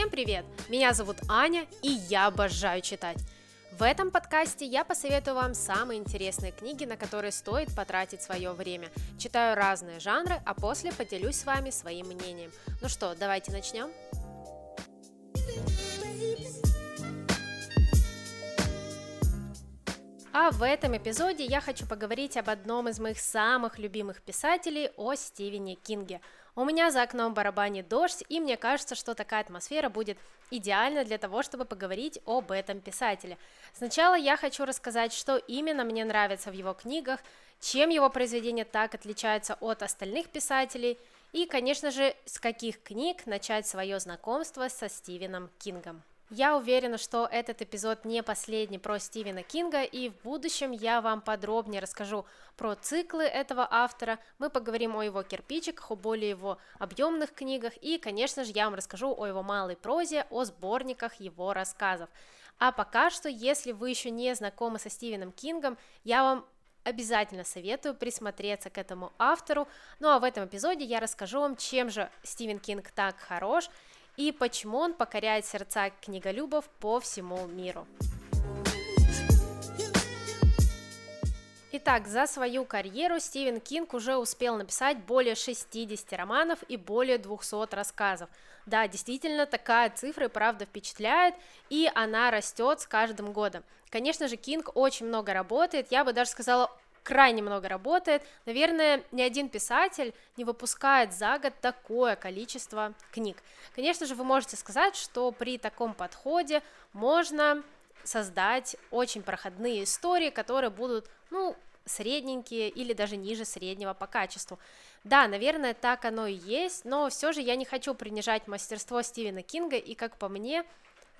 Всем привет! Меня зовут Аня, и я обожаю читать. В этом подкасте я посоветую вам самые интересные книги, на которые стоит потратить свое время. Читаю разные жанры, а после поделюсь с вами своим мнением. Ну что, давайте начнем? А в этом эпизоде я хочу поговорить об одном из моих самых любимых писателей, о Стивене Кинге. У меня за окном барабанит дождь, и мне кажется, что такая атмосфера будет идеальна для того, чтобы поговорить об этом писателе. Сначала я хочу рассказать, что именно мне нравится в его книгах, чем его произведения так отличаются от остальных писателей, и, конечно же, с каких книг начать свое знакомство со Стивеном Кингом. Я уверена, что этот эпизод не последний про Стивена Кинга, и в будущем я вам подробнее расскажу про циклы этого автора, мы поговорим о его кирпичиках, о более его объемных книгах, и, конечно же, я вам расскажу о его малой прозе, о сборниках его рассказов. А пока что, если вы еще не знакомы со Стивеном Кингом, я вам обязательно советую присмотреться к этому автору. Ну а в этом эпизоде я расскажу вам, чем же Стивен Кинг так хорош, и почему он покоряет сердца книголюбов по всему миру. Итак, за свою карьеру Стивен Кинг уже успел написать более 60 романов и более 200 рассказов. Да, действительно, такая цифра и правда впечатляет, и она растет с каждым годом. Конечно же, Кинг очень много работает, я бы даже сказала, крайне много работает. Наверное, ни один писатель не выпускает за год такое количество книг. Конечно же, вы можете сказать, что при таком подходе можно создать очень проходные истории, которые будут, ну, средненькие или даже ниже среднего по качеству. Да, наверное, так оно и есть, но все же я не хочу принижать мастерство Стивена Кинга, и как по мне,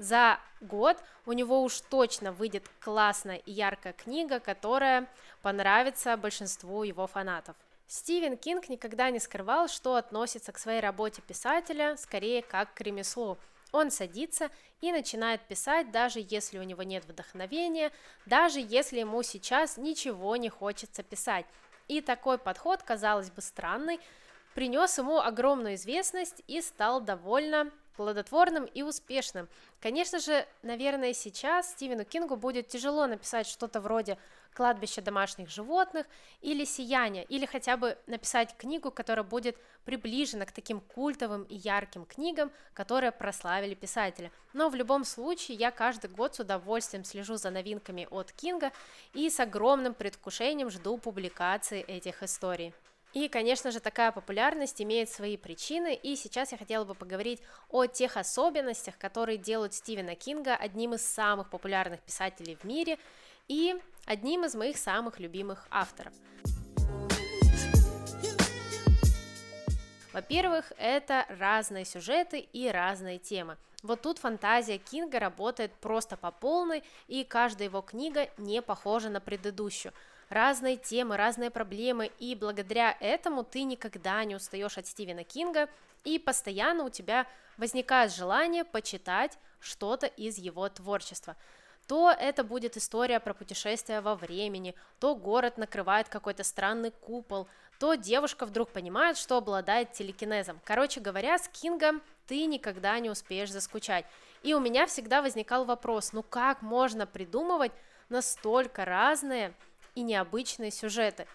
за год у него уж точно выйдет классная и яркая книга, которая понравится большинству его фанатов. Стивен Кинг никогда не скрывал, что относится к своей работе писателя скорее как к ремеслу. Он садится и начинает писать, даже если у него нет вдохновения, даже если ему сейчас ничего не хочется писать. И такой подход, казалось бы, странный, принес ему огромную известность и стал довольно плодотворным и успешным. Конечно же, наверное, сейчас Стивену Кингу будет тяжело написать что-то вроде «Кладбище домашних животных» или «Сияние», или хотя бы написать книгу, которая будет приближена к таким культовым и ярким книгам, которые прославили писателя. Но в любом случае я каждый год с удовольствием слежу за новинками от Кинга и с огромным предвкушением жду публикации этих историй. И, конечно же, такая популярность имеет свои причины, и сейчас я хотела бы поговорить о тех особенностях, которые делают Стивена Кинга одним из самых популярных писателей в мире и одним из моих самых любимых авторов. Во-первых, это разные сюжеты и разные темы. Вот тут фантазия Кинга работает просто по полной, и каждая его книга не похожа на предыдущую разные темы, разные проблемы, и благодаря этому ты никогда не устаешь от Стивена Кинга, и постоянно у тебя возникает желание почитать что-то из его творчества. То это будет история про путешествие во времени, то город накрывает какой-то странный купол, то девушка вдруг понимает, что обладает телекинезом. Короче говоря, с Кингом ты никогда не успеешь заскучать. И у меня всегда возникал вопрос, ну как можно придумывать настолько разные и необычные сюжеты.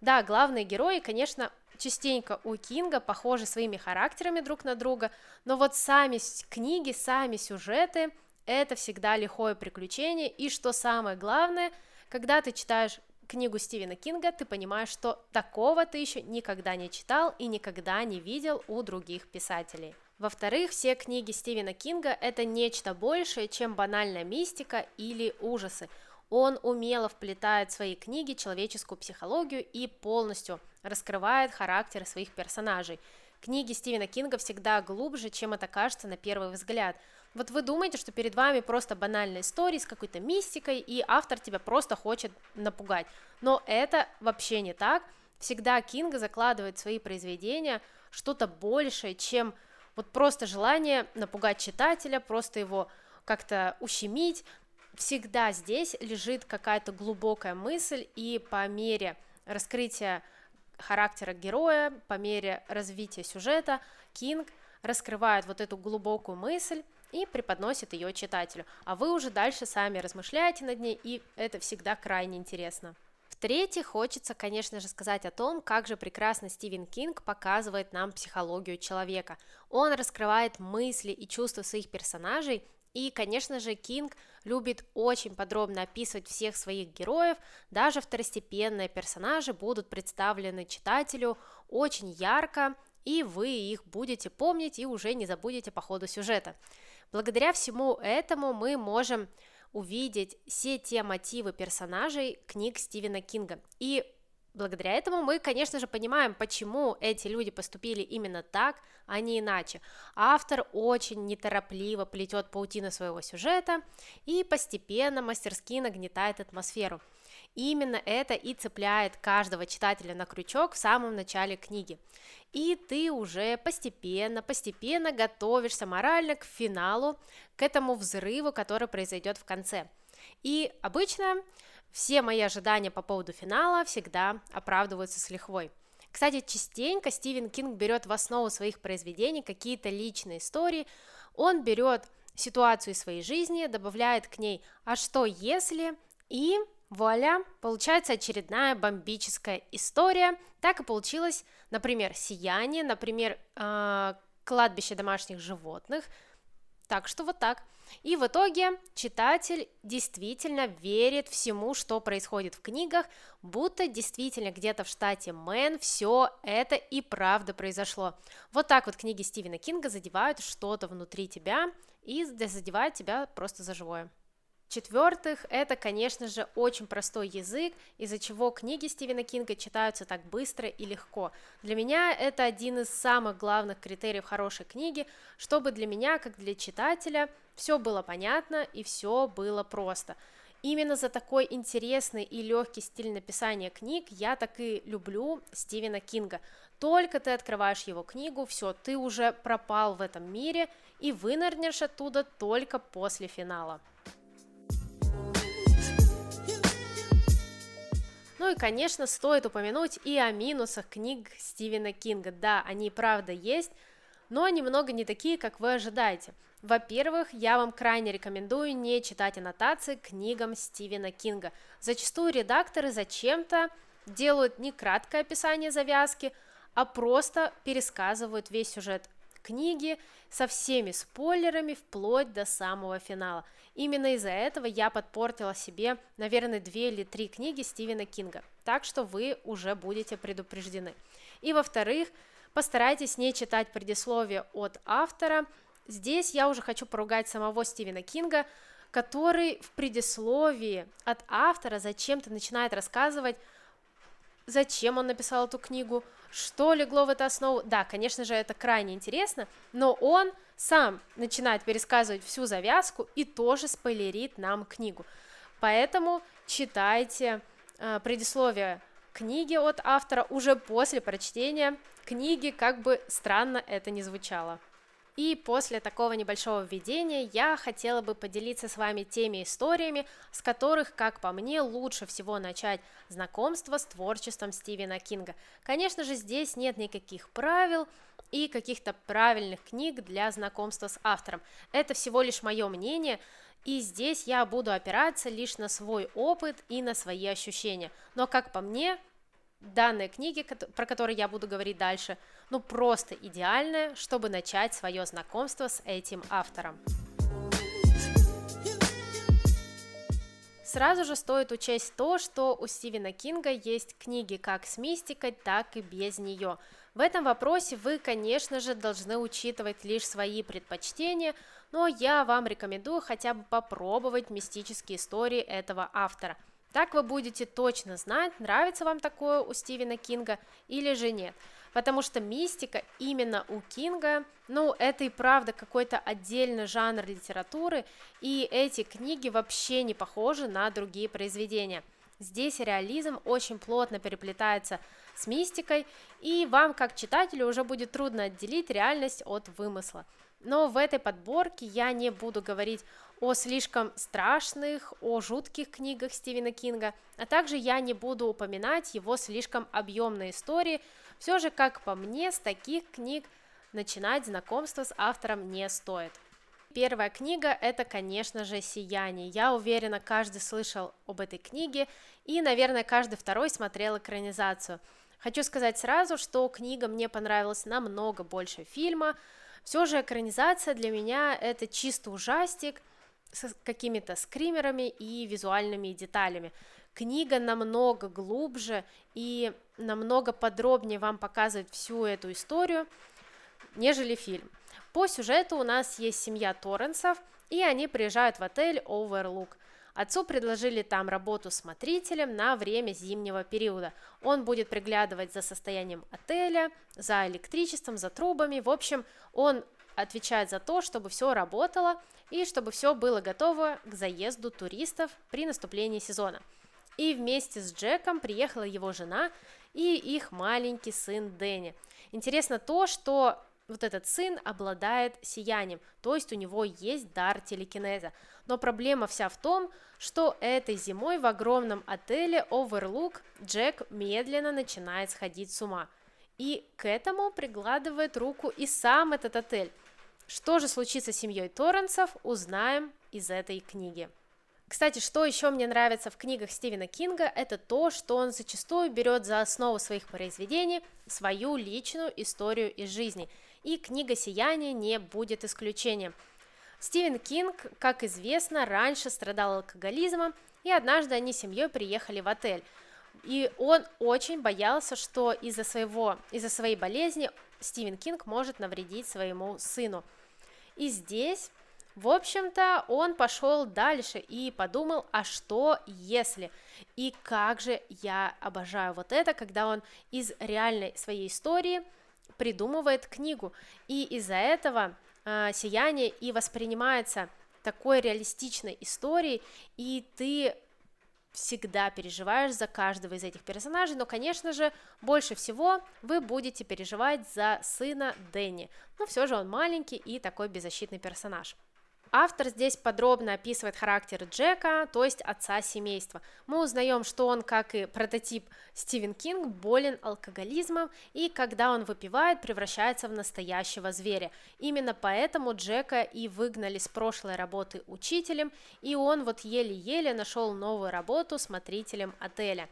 Да, главные герои, конечно, частенько у Кинга похожи своими характерами друг на друга, но вот сами книги, сами сюжеты – это всегда лихое приключение, и что самое главное, когда ты читаешь книгу Стивена Кинга, ты понимаешь, что такого ты еще никогда не читал и никогда не видел у других писателей. Во-вторых, все книги Стивена Кинга – это нечто большее, чем банальная мистика или ужасы. Он умело вплетает в свои книги человеческую психологию и полностью раскрывает характер своих персонажей. Книги Стивена Кинга всегда глубже, чем это кажется на первый взгляд. Вот вы думаете, что перед вами просто банальная история с какой-то мистикой, и автор тебя просто хочет напугать. Но это вообще не так. Всегда Кинга закладывает в свои произведения что-то большее, чем вот просто желание напугать читателя, просто его как-то ущемить, всегда здесь лежит какая-то глубокая мысль, и по мере раскрытия характера героя, по мере развития сюжета, Кинг раскрывает вот эту глубокую мысль и преподносит ее читателю, а вы уже дальше сами размышляете над ней, и это всегда крайне интересно. В-третьих, хочется, конечно же, сказать о том, как же прекрасно Стивен Кинг показывает нам психологию человека. Он раскрывает мысли и чувства своих персонажей, и, конечно же, Кинг любит очень подробно описывать всех своих героев, даже второстепенные персонажи будут представлены читателю очень ярко, и вы их будете помнить и уже не забудете по ходу сюжета. Благодаря всему этому мы можем увидеть все те мотивы персонажей книг Стивена Кинга. И благодаря этому мы, конечно же, понимаем, почему эти люди поступили именно так, а не иначе. Автор очень неторопливо плетет паутину своего сюжета и постепенно мастерски нагнетает атмосферу. Именно это и цепляет каждого читателя на крючок в самом начале книги. И ты уже постепенно, постепенно готовишься морально к финалу, к этому взрыву, который произойдет в конце. И обычно все мои ожидания по поводу финала всегда оправдываются с лихвой. Кстати, частенько Стивен Кинг берет в основу своих произведений какие-то личные истории, он берет ситуацию своей жизни, добавляет к ней «а что если?» и Вуаля, получается очередная бомбическая история. Так и получилось, например, «Сияние», например, э, «Кладбище домашних животных». Так что вот так. И в итоге читатель действительно верит всему, что происходит в книгах, будто действительно где-то в штате Мэн все это и правда произошло. Вот так вот книги Стивена Кинга задевают что-то внутри тебя и задевают тебя просто за живое. В-четвертых, это, конечно же, очень простой язык, из-за чего книги Стивена Кинга читаются так быстро и легко. Для меня это один из самых главных критериев хорошей книги, чтобы для меня, как для читателя, все было понятно и все было просто. Именно за такой интересный и легкий стиль написания книг я так и люблю Стивена Кинга. Только ты открываешь его книгу, все, ты уже пропал в этом мире и вынырнешь оттуда только после финала. Ну и, конечно, стоит упомянуть и о минусах книг Стивена Кинга. Да, они правда есть, но немного не такие, как вы ожидаете. Во-первых, я вам крайне рекомендую не читать аннотации книгам Стивена Кинга. Зачастую редакторы зачем-то делают не краткое описание завязки, а просто пересказывают весь сюжет книги со всеми спойлерами вплоть до самого финала. Именно из-за этого я подпортила себе, наверное, две или три книги Стивена Кинга, так что вы уже будете предупреждены. И во-вторых, постарайтесь не читать предисловие от автора. Здесь я уже хочу поругать самого Стивена Кинга, который в предисловии от автора зачем-то начинает рассказывать, зачем он написал эту книгу, что легло в эту основу. Да, конечно же, это крайне интересно, но он сам начинает пересказывать всю завязку и тоже спойлерит нам книгу. Поэтому читайте э, предисловие книги от автора уже после прочтения книги, как бы странно это ни звучало. И после такого небольшого введения я хотела бы поделиться с вами теми историями, с которых, как по мне, лучше всего начать знакомство с творчеством Стивена Кинга. Конечно же, здесь нет никаких правил и каких-то правильных книг для знакомства с автором. Это всего лишь мое мнение, и здесь я буду опираться лишь на свой опыт и на свои ощущения. Но, как по мне, данные книги, про которые я буду говорить дальше, ну просто идеальная, чтобы начать свое знакомство с этим автором. Сразу же стоит учесть то, что у Стивена Кинга есть книги как с мистикой, так и без нее. В этом вопросе вы, конечно же, должны учитывать лишь свои предпочтения, но я вам рекомендую хотя бы попробовать мистические истории этого автора – так вы будете точно знать, нравится вам такое у Стивена Кинга или же нет. Потому что мистика именно у Кинга, ну, это и правда какой-то отдельный жанр литературы, и эти книги вообще не похожи на другие произведения. Здесь реализм очень плотно переплетается с мистикой, и вам, как читателю, уже будет трудно отделить реальность от вымысла. Но в этой подборке я не буду говорить о слишком страшных, о жутких книгах Стивена Кинга, а также я не буду упоминать его слишком объемные истории. Все же, как по мне, с таких книг начинать знакомство с автором не стоит. Первая книга – это, конечно же, «Сияние». Я уверена, каждый слышал об этой книге, и, наверное, каждый второй смотрел экранизацию. Хочу сказать сразу, что книга мне понравилась намного больше фильма. Все же экранизация для меня – это чисто ужастик с какими-то скримерами и визуальными деталями. Книга намного глубже и намного подробнее вам показывает всю эту историю, нежели фильм. По сюжету у нас есть семья Торренсов, и они приезжают в отель Overlook. Отцу предложили там работу смотрителем на время зимнего периода. Он будет приглядывать за состоянием отеля, за электричеством, за трубами. В общем, он отвечает за то, чтобы все работало и чтобы все было готово к заезду туристов при наступлении сезона. И вместе с Джеком приехала его жена и их маленький сын Дэнни. Интересно то, что вот этот сын обладает сиянием, то есть у него есть дар телекинеза. Но проблема вся в том, что этой зимой в огромном отеле Overlook Джек медленно начинает сходить с ума. И к этому прикладывает руку и сам этот отель. Что же случится с семьей Торренсов, узнаем из этой книги. Кстати, что еще мне нравится в книгах Стивена Кинга, это то, что он зачастую берет за основу своих произведений свою личную историю из жизни – и книга «Сияние» не будет исключением. Стивен Кинг, как известно, раньше страдал алкоголизмом, и однажды они с семьей приехали в отель. И он очень боялся, что из-за своего, из-за своей болезни Стивен Кинг может навредить своему сыну. И здесь, в общем-то, он пошел дальше и подумал, а что если? И как же я обожаю вот это, когда он из реальной своей истории – придумывает книгу. И из-за этого э, «Сияние» и воспринимается такой реалистичной историей, и ты всегда переживаешь за каждого из этих персонажей, но, конечно же, больше всего вы будете переживать за сына Дэнни, но все же он маленький и такой беззащитный персонаж. Автор здесь подробно описывает характер Джека, то есть отца семейства. Мы узнаем, что он, как и прототип Стивен Кинг, болен алкоголизмом, и когда он выпивает, превращается в настоящего зверя. Именно поэтому Джека и выгнали с прошлой работы учителем, и он вот еле-еле нашел новую работу смотрителем отеля.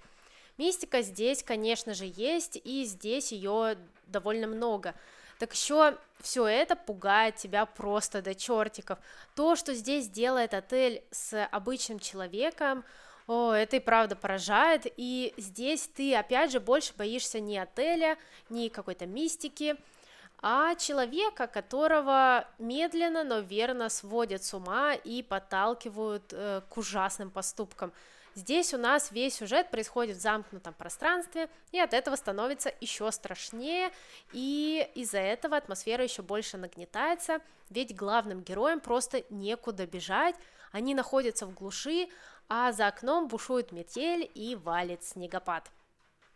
Мистика здесь, конечно же, есть, и здесь ее довольно много – так еще все это пугает тебя просто до чертиков. То, что здесь делает отель с обычным человеком, о, это и правда поражает, и здесь ты, опять же, больше боишься не отеля, не какой-то мистики, а человека, которого медленно, но верно сводят с ума и подталкивают э, к ужасным поступкам. Здесь у нас весь сюжет происходит в замкнутом пространстве, и от этого становится еще страшнее, и из-за этого атмосфера еще больше нагнетается, ведь главным героям просто некуда бежать, они находятся в глуши, а за окном бушует метель и валит снегопад.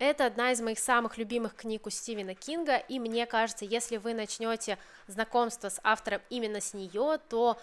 Это одна из моих самых любимых книг у Стивена Кинга, и мне кажется, если вы начнете знакомство с автором именно с нее, то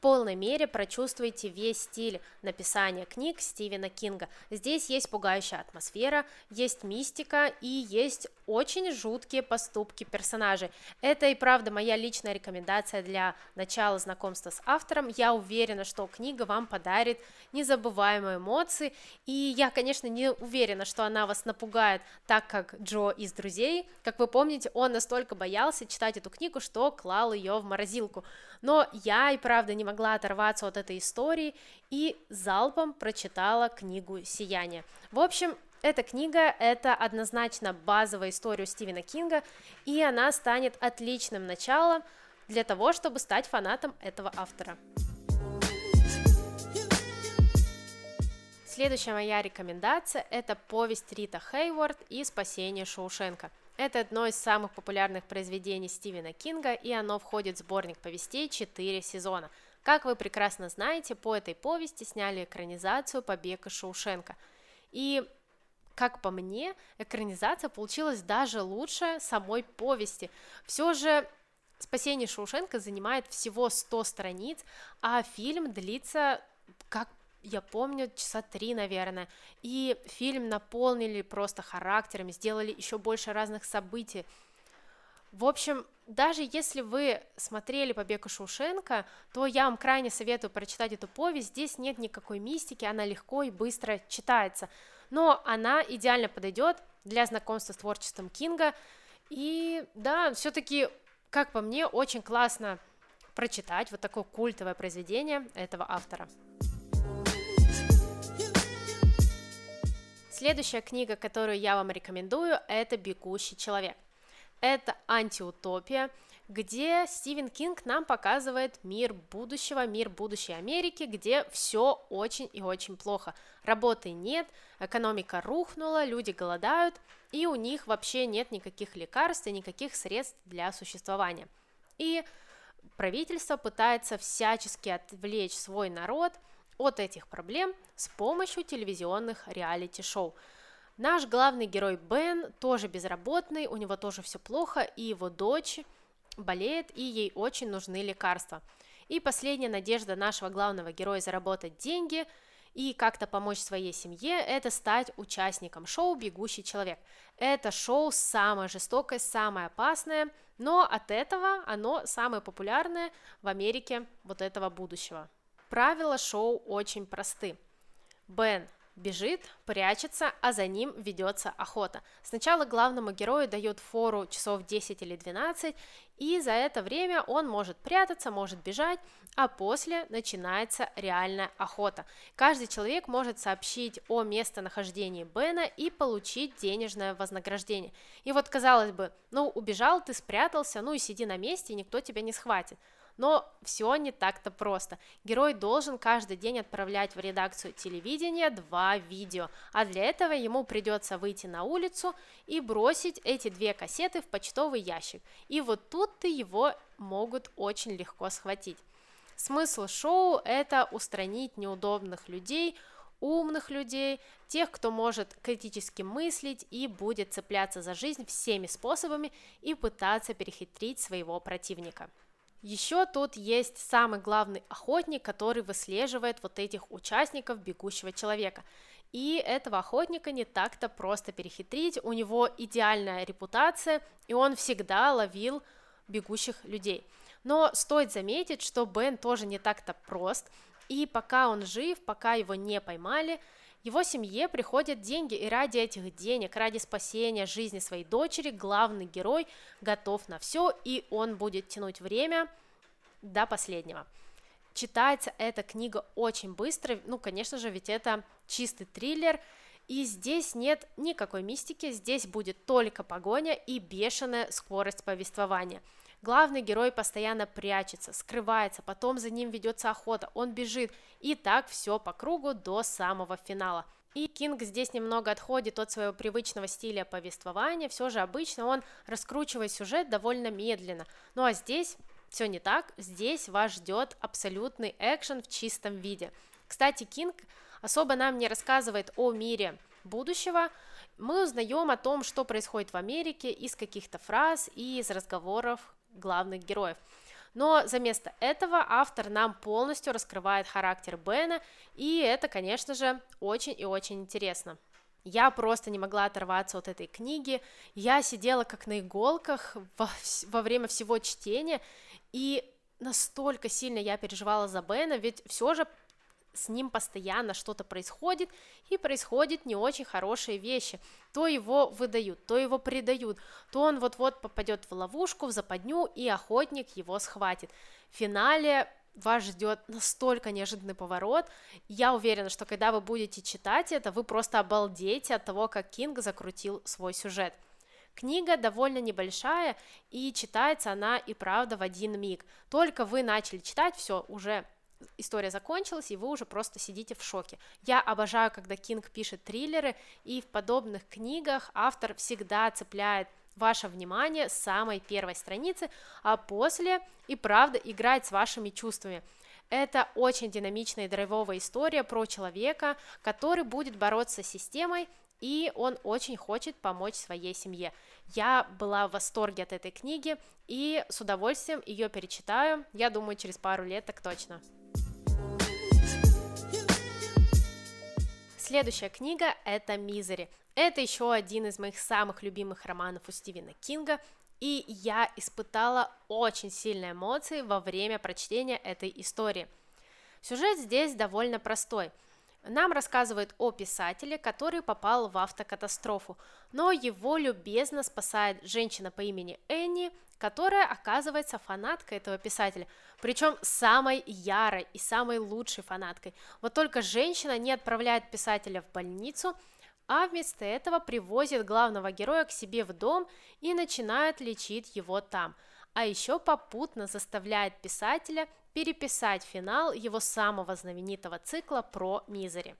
полной мере прочувствуете весь стиль написания книг Стивена Кинга. Здесь есть пугающая атмосфера, есть мистика и есть очень жуткие поступки персонажей. Это и правда моя личная рекомендация для начала знакомства с автором. Я уверена, что книга вам подарит незабываемые эмоции, и я, конечно, не уверена, что она вас напугает так, как Джо из «Друзей». Как вы помните, он настолько боялся читать эту книгу, что клал ее в морозилку. Но я и правда не могла оторваться от этой истории и залпом прочитала книгу «Сияние». В общем, эта книга – это однозначно базовая история Стивена Кинга, и она станет отличным началом для того, чтобы стать фанатом этого автора. Следующая моя рекомендация – это повесть Рита Хейворд и «Спасение Шоушенка». Это одно из самых популярных произведений Стивена Кинга, и оно входит в сборник повестей «Четыре сезона». Как вы прекрасно знаете, по этой повести сняли экранизацию «Побег из Шоушенка». И как по мне, экранизация получилась даже лучше самой повести. Все же «Спасение Шоушенка» занимает всего 100 страниц, а фильм длится, как я помню, часа три, наверное. И фильм наполнили просто характерами, сделали еще больше разных событий. В общем, даже если вы смотрели «Побег из Шоушенка», то я вам крайне советую прочитать эту повесть. Здесь нет никакой мистики, она легко и быстро читается. Но она идеально подойдет для знакомства с творчеством Кинга. И да, все-таки, как по мне, очень классно прочитать вот такое культовое произведение этого автора. Следующая книга, которую я вам рекомендую, это «Бегущий человек». Это антиутопия, где Стивен Кинг нам показывает мир будущего, мир будущей Америки, где все очень и очень плохо. Работы нет, экономика рухнула, люди голодают, и у них вообще нет никаких лекарств и никаких средств для существования. И правительство пытается всячески отвлечь свой народ от этих проблем с помощью телевизионных реалити-шоу. Наш главный герой Бен тоже безработный, у него тоже все плохо, и его дочь болеет, и ей очень нужны лекарства. И последняя надежда нашего главного героя заработать деньги и как-то помочь своей семье – это стать участником шоу «Бегущий человек». Это шоу самое жестокое, самое опасное, но от этого оно самое популярное в Америке вот этого будущего. Правила шоу очень просты. Бен бежит, прячется, а за ним ведется охота. Сначала главному герою дают фору часов 10 или 12, и за это время он может прятаться, может бежать, а после начинается реальная охота. Каждый человек может сообщить о местонахождении Бена и получить денежное вознаграждение. И вот казалось бы, ну убежал, ты спрятался, ну и сиди на месте, никто тебя не схватит. Но все не так-то просто. Герой должен каждый день отправлять в редакцию телевидения два видео, а для этого ему придется выйти на улицу и бросить эти две кассеты в почтовый ящик. И вот тут-то его могут очень легко схватить. Смысл шоу – это устранить неудобных людей, умных людей, тех, кто может критически мыслить и будет цепляться за жизнь всеми способами и пытаться перехитрить своего противника. Еще тут есть самый главный охотник, который выслеживает вот этих участников бегущего человека. И этого охотника не так-то просто перехитрить, у него идеальная репутация, и он всегда ловил бегущих людей. Но стоит заметить, что Бен тоже не так-то прост, и пока он жив, пока его не поймали, его семье приходят деньги, и ради этих денег, ради спасения жизни своей дочери, главный герой готов на все, и он будет тянуть время до последнего. Читается эта книга очень быстро, ну, конечно же, ведь это чистый триллер, и здесь нет никакой мистики, здесь будет только погоня и бешеная скорость повествования – Главный герой постоянно прячется, скрывается, потом за ним ведется охота, он бежит, и так все по кругу до самого финала. И Кинг здесь немного отходит от своего привычного стиля повествования, все же обычно он раскручивает сюжет довольно медленно. Ну а здесь все не так, здесь вас ждет абсолютный экшен в чистом виде. Кстати, Кинг особо нам не рассказывает о мире будущего, мы узнаем о том, что происходит в Америке из каких-то фраз и из разговоров главных героев. Но за место этого автор нам полностью раскрывает характер Бена, и это, конечно же, очень и очень интересно. Я просто не могла оторваться от этой книги, я сидела как на иголках во, во время всего чтения, и настолько сильно я переживала за Бена, ведь все же с ним постоянно что-то происходит, и происходят не очень хорошие вещи. То его выдают, то его предают, то он вот-вот попадет в ловушку, в западню, и охотник его схватит. В финале вас ждет настолько неожиданный поворот. Я уверена, что когда вы будете читать это, вы просто обалдеете от того, как Кинг закрутил свой сюжет. Книга довольно небольшая, и читается она и правда в один миг. Только вы начали читать, все, уже история закончилась, и вы уже просто сидите в шоке. Я обожаю, когда Кинг пишет триллеры, и в подобных книгах автор всегда цепляет ваше внимание с самой первой страницы, а после и правда играет с вашими чувствами. Это очень динамичная и драйвовая история про человека, который будет бороться с системой, и он очень хочет помочь своей семье. Я была в восторге от этой книги и с удовольствием ее перечитаю, я думаю, через пару лет так точно. Следующая книга – это «Мизери». Это еще один из моих самых любимых романов у Стивена Кинга. и я испытала очень сильные эмоции во время прочтения этой истории. Сюжет здесь довольно простой. Нам рассказывают о писателе, который попал в автокатастрофу, но его любезно спасает женщина по имени Энни, которая оказывается фанаткой этого писателя, причем самой ярой и самой лучшей фанаткой. Вот только женщина не отправляет писателя в больницу, а вместо этого привозит главного героя к себе в дом и начинает лечить его там. А еще попутно заставляет писателя переписать финал его самого знаменитого цикла про Мизери.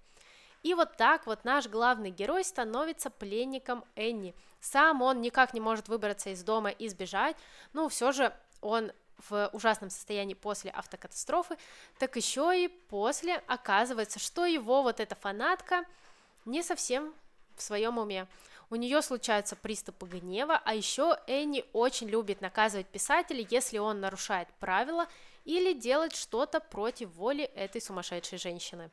И вот так вот наш главный герой становится пленником Энни. Сам он никак не может выбраться из дома и сбежать, но все же он в ужасном состоянии после автокатастрофы, так еще и после оказывается, что его вот эта фанатка не совсем в своем уме. У нее случаются приступы гнева, а еще Энни очень любит наказывать писателя, если он нарушает правила или делать что-то против воли этой сумасшедшей женщины.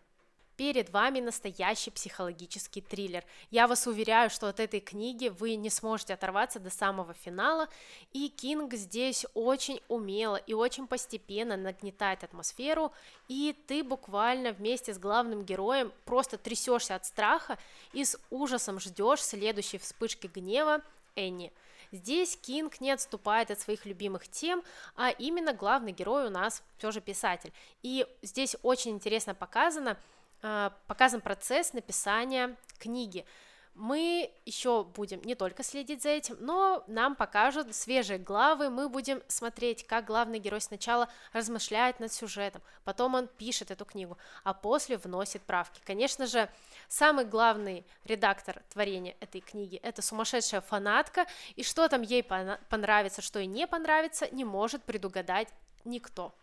Перед вами настоящий психологический триллер. Я вас уверяю, что от этой книги вы не сможете оторваться до самого финала, и Кинг здесь очень умело и очень постепенно нагнетает атмосферу, и ты буквально вместе с главным героем просто трясешься от страха и с ужасом ждешь следующей вспышки гнева Энни. Здесь Кинг не отступает от своих любимых тем, а именно главный герой у нас все же писатель. И здесь очень интересно показано, а, показан процесс написания книги. Мы еще будем не только следить за этим, но нам покажут свежие главы, мы будем смотреть, как главный герой сначала размышляет над сюжетом, потом он пишет эту книгу, а после вносит правки. Конечно же, самый главный редактор творения этой книги – это сумасшедшая фанатка, и что там ей понравится, что ей не понравится, не может предугадать никто.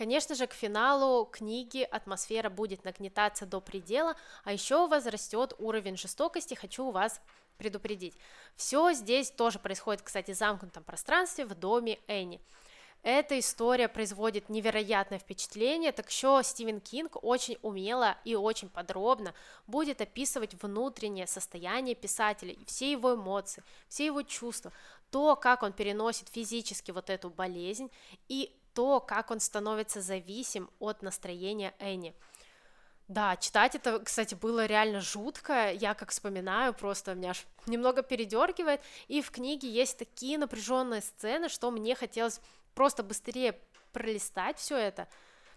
Конечно же, к финалу книги атмосфера будет нагнетаться до предела, а еще возрастет уровень жестокости, хочу вас предупредить. Все здесь тоже происходит, кстати, в замкнутом пространстве в доме Энни. Эта история производит невероятное впечатление, так что Стивен Кинг очень умело и очень подробно будет описывать внутреннее состояние писателя, все его эмоции, все его чувства, то, как он переносит физически вот эту болезнь и то, как он становится зависим от настроения Энни. Да, читать это, кстати, было реально жутко. Я как вспоминаю, просто меня аж немного передергивает. И в книге есть такие напряженные сцены, что мне хотелось просто быстрее пролистать все это.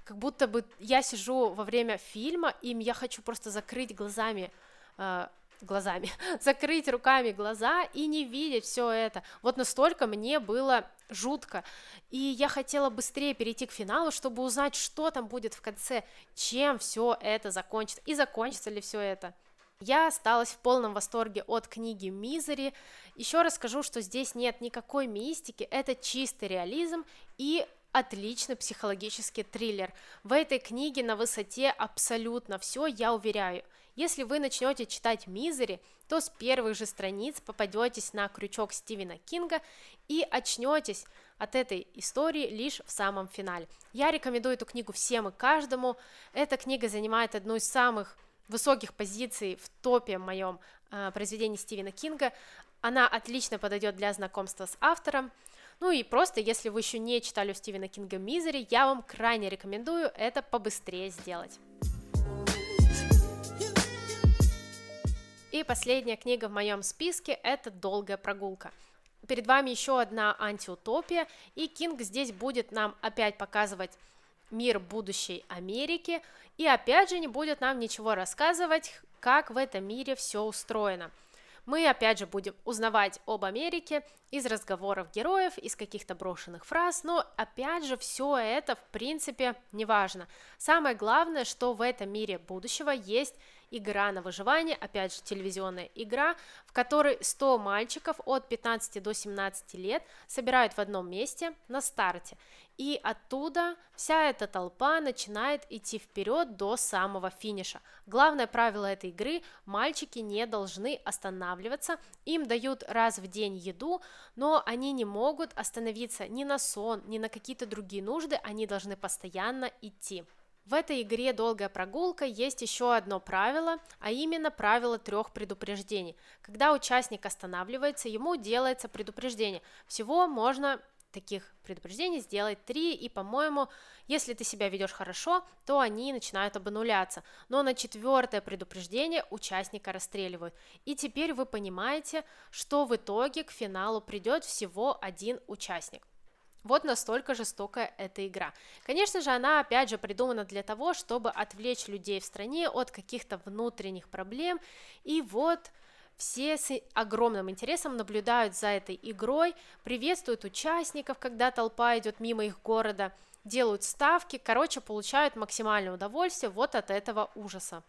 Как будто бы я сижу во время фильма, и я хочу просто закрыть глазами э, глазами, закрыть руками глаза и не видеть все это. Вот настолько мне было жутко. И я хотела быстрее перейти к финалу, чтобы узнать, что там будет в конце, чем все это закончится и закончится ли все это. Я осталась в полном восторге от книги Мизери. Еще раз скажу, что здесь нет никакой мистики, это чистый реализм и отличный психологический триллер. В этой книге на высоте абсолютно все, я уверяю. Если вы начнете читать Мизери, то с первых же страниц попадетесь на крючок Стивена Кинга и очнетесь от этой истории лишь в самом финале. Я рекомендую эту книгу всем и каждому. Эта книга занимает одну из самых высоких позиций в топе моем э, произведении Стивена Кинга. Она отлично подойдет для знакомства с автором. Ну и просто, если вы еще не читали у Стивена Кинга Мизери, я вам крайне рекомендую это побыстрее сделать. И последняя книга в моем списке – это «Долгая прогулка». Перед вами еще одна антиутопия, и Кинг здесь будет нам опять показывать мир будущей Америки, и опять же не будет нам ничего рассказывать, как в этом мире все устроено – мы опять же будем узнавать об Америке из разговоров героев, из каких-то брошенных фраз, но опять же все это в принципе не важно. Самое главное, что в этом мире будущего есть игра на выживание, опять же телевизионная игра, в которой 100 мальчиков от 15 до 17 лет собирают в одном месте на старте. И оттуда вся эта толпа начинает идти вперед до самого финиша. Главное правило этой игры – мальчики не должны останавливаться, им дают раз в день еду, но они не могут остановиться ни на сон, ни на какие-то другие нужды, они должны постоянно идти. В этой игре «Долгая прогулка» есть еще одно правило, а именно правило трех предупреждений. Когда участник останавливается, ему делается предупреждение. Всего можно таких предупреждений сделать три, и, по-моему, если ты себя ведешь хорошо, то они начинают обнуляться. Но на четвертое предупреждение участника расстреливают. И теперь вы понимаете, что в итоге к финалу придет всего один участник. Вот настолько жестокая эта игра. Конечно же, она опять же придумана для того, чтобы отвлечь людей в стране от каких-то внутренних проблем. И вот все с огромным интересом наблюдают за этой игрой, приветствуют участников, когда толпа идет мимо их города, делают ставки, короче, получают максимальное удовольствие вот от этого ужаса.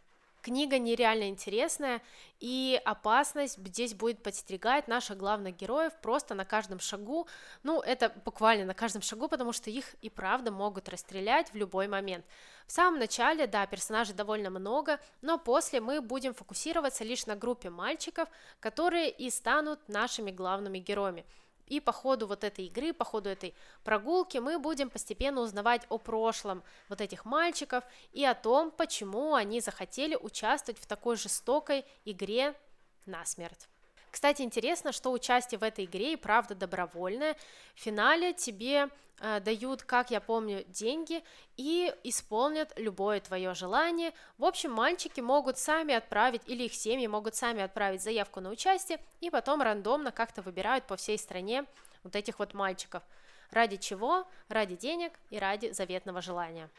Книга нереально интересная, и опасность здесь будет подстерегать наших главных героев просто на каждом шагу. Ну, это буквально на каждом шагу, потому что их и правда могут расстрелять в любой момент. В самом начале, да, персонажей довольно много, но после мы будем фокусироваться лишь на группе мальчиков, которые и станут нашими главными героями. И по ходу вот этой игры, по ходу этой прогулки мы будем постепенно узнавать о прошлом вот этих мальчиков и о том, почему они захотели участвовать в такой жестокой игре на смерть. Кстати, интересно, что участие в этой игре и правда добровольное. В финале тебе э, дают, как я помню, деньги и исполнят любое твое желание. В общем, мальчики могут сами отправить, или их семьи могут сами отправить заявку на участие, и потом рандомно как-то выбирают по всей стране вот этих вот мальчиков. Ради чего? Ради денег и ради заветного желания.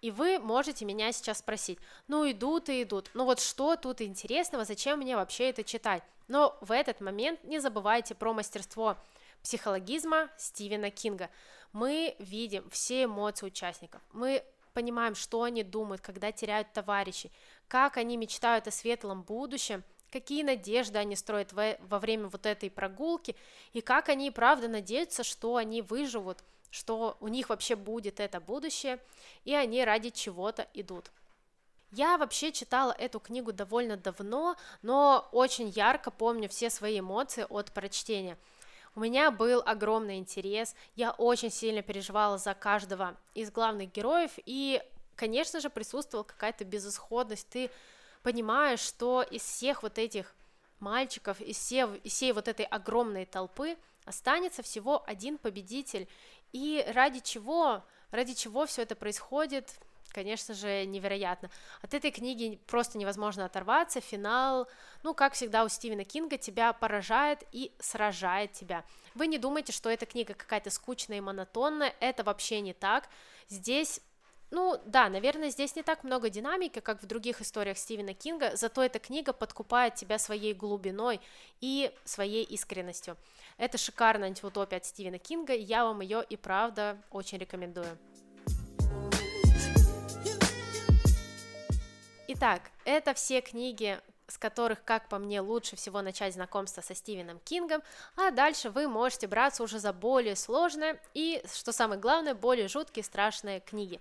И вы можете меня сейчас спросить, ну идут и идут, ну вот что тут интересного, зачем мне вообще это читать? Но в этот момент не забывайте про мастерство психологизма Стивена Кинга. Мы видим все эмоции участников, мы понимаем, что они думают, когда теряют товарищей, как они мечтают о светлом будущем, какие надежды они строят во, время вот этой прогулки, и как они правда надеются, что они выживут – что у них вообще будет это будущее, и они ради чего-то идут. Я вообще читала эту книгу довольно давно, но очень ярко помню все свои эмоции от прочтения. У меня был огромный интерес, я очень сильно переживала за каждого из главных героев, и, конечно же, присутствовала какая-то безысходность. Ты понимаешь, что из всех вот этих мальчиков, из всей, из всей вот этой огромной толпы останется всего один победитель, и ради чего, ради чего все это происходит, конечно же, невероятно. От этой книги просто невозможно оторваться. Финал, ну, как всегда у Стивена Кинга, тебя поражает и сражает тебя. Вы не думайте, что эта книга какая-то скучная и монотонная, это вообще не так. Здесь ну да, наверное, здесь не так много динамики, как в других историях Стивена Кинга, зато эта книга подкупает тебя своей глубиной и своей искренностью. Это шикарная антиутопия от Стивена Кинга, я вам ее и правда очень рекомендую. Итак, это все книги, с которых, как по мне, лучше всего начать знакомство со Стивеном Кингом, а дальше вы можете браться уже за более сложные и, что самое главное, более жуткие, страшные книги.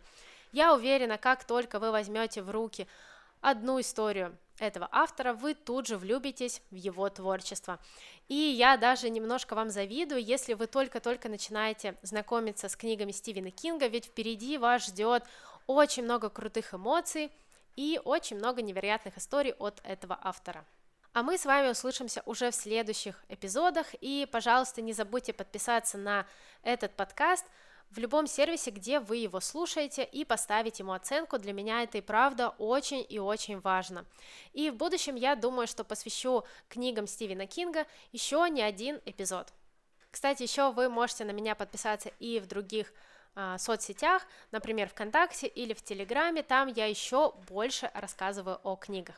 Я уверена, как только вы возьмете в руки одну историю этого автора, вы тут же влюбитесь в его творчество. И я даже немножко вам завидую, если вы только-только начинаете знакомиться с книгами Стивена Кинга, ведь впереди вас ждет очень много крутых эмоций и очень много невероятных историй от этого автора. А мы с вами услышимся уже в следующих эпизодах, и, пожалуйста, не забудьте подписаться на этот подкаст – в любом сервисе, где вы его слушаете, и поставить ему оценку. Для меня это и правда очень и очень важно. И в будущем я думаю, что посвящу книгам Стивена Кинга еще не один эпизод. Кстати, еще вы можете на меня подписаться и в других э, соцсетях, например, ВКонтакте или в Телеграме, там я еще больше рассказываю о книгах.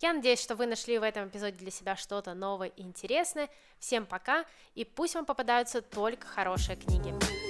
Я надеюсь, что вы нашли в этом эпизоде для себя что-то новое и интересное. Всем пока, и пусть вам попадаются только хорошие книги.